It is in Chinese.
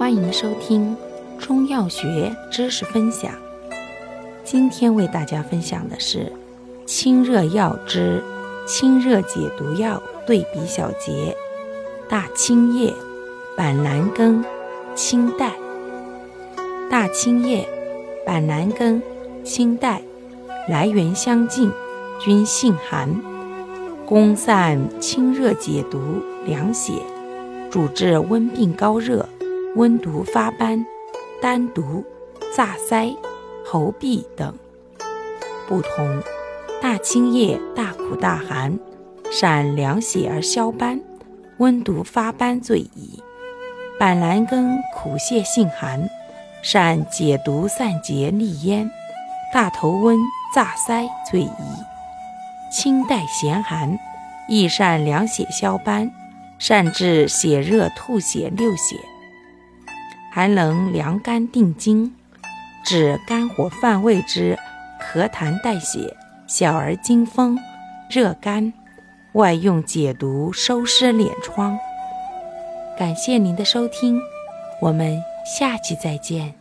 欢迎收听中药学知识分享。今天为大家分享的是清热药之清热解毒药对比小结：大青叶、板蓝根、青黛。大青叶、板蓝根、青黛来源相近，均性寒，功散清热解毒、凉血，主治温病高热。温毒发斑、丹毒、炸腮、喉痹等不同。大青叶大苦大寒，善凉血而消斑，温毒发斑最宜。板蓝根苦泻性寒，善解毒散结利咽，大头温炸腮最宜。清代咸寒，亦善凉血消斑，善治血热吐血溜血。还能凉肝定惊，治肝火犯胃之咳痰带血、小儿惊风、热干，外用解毒收湿敛疮。感谢您的收听，我们下期再见。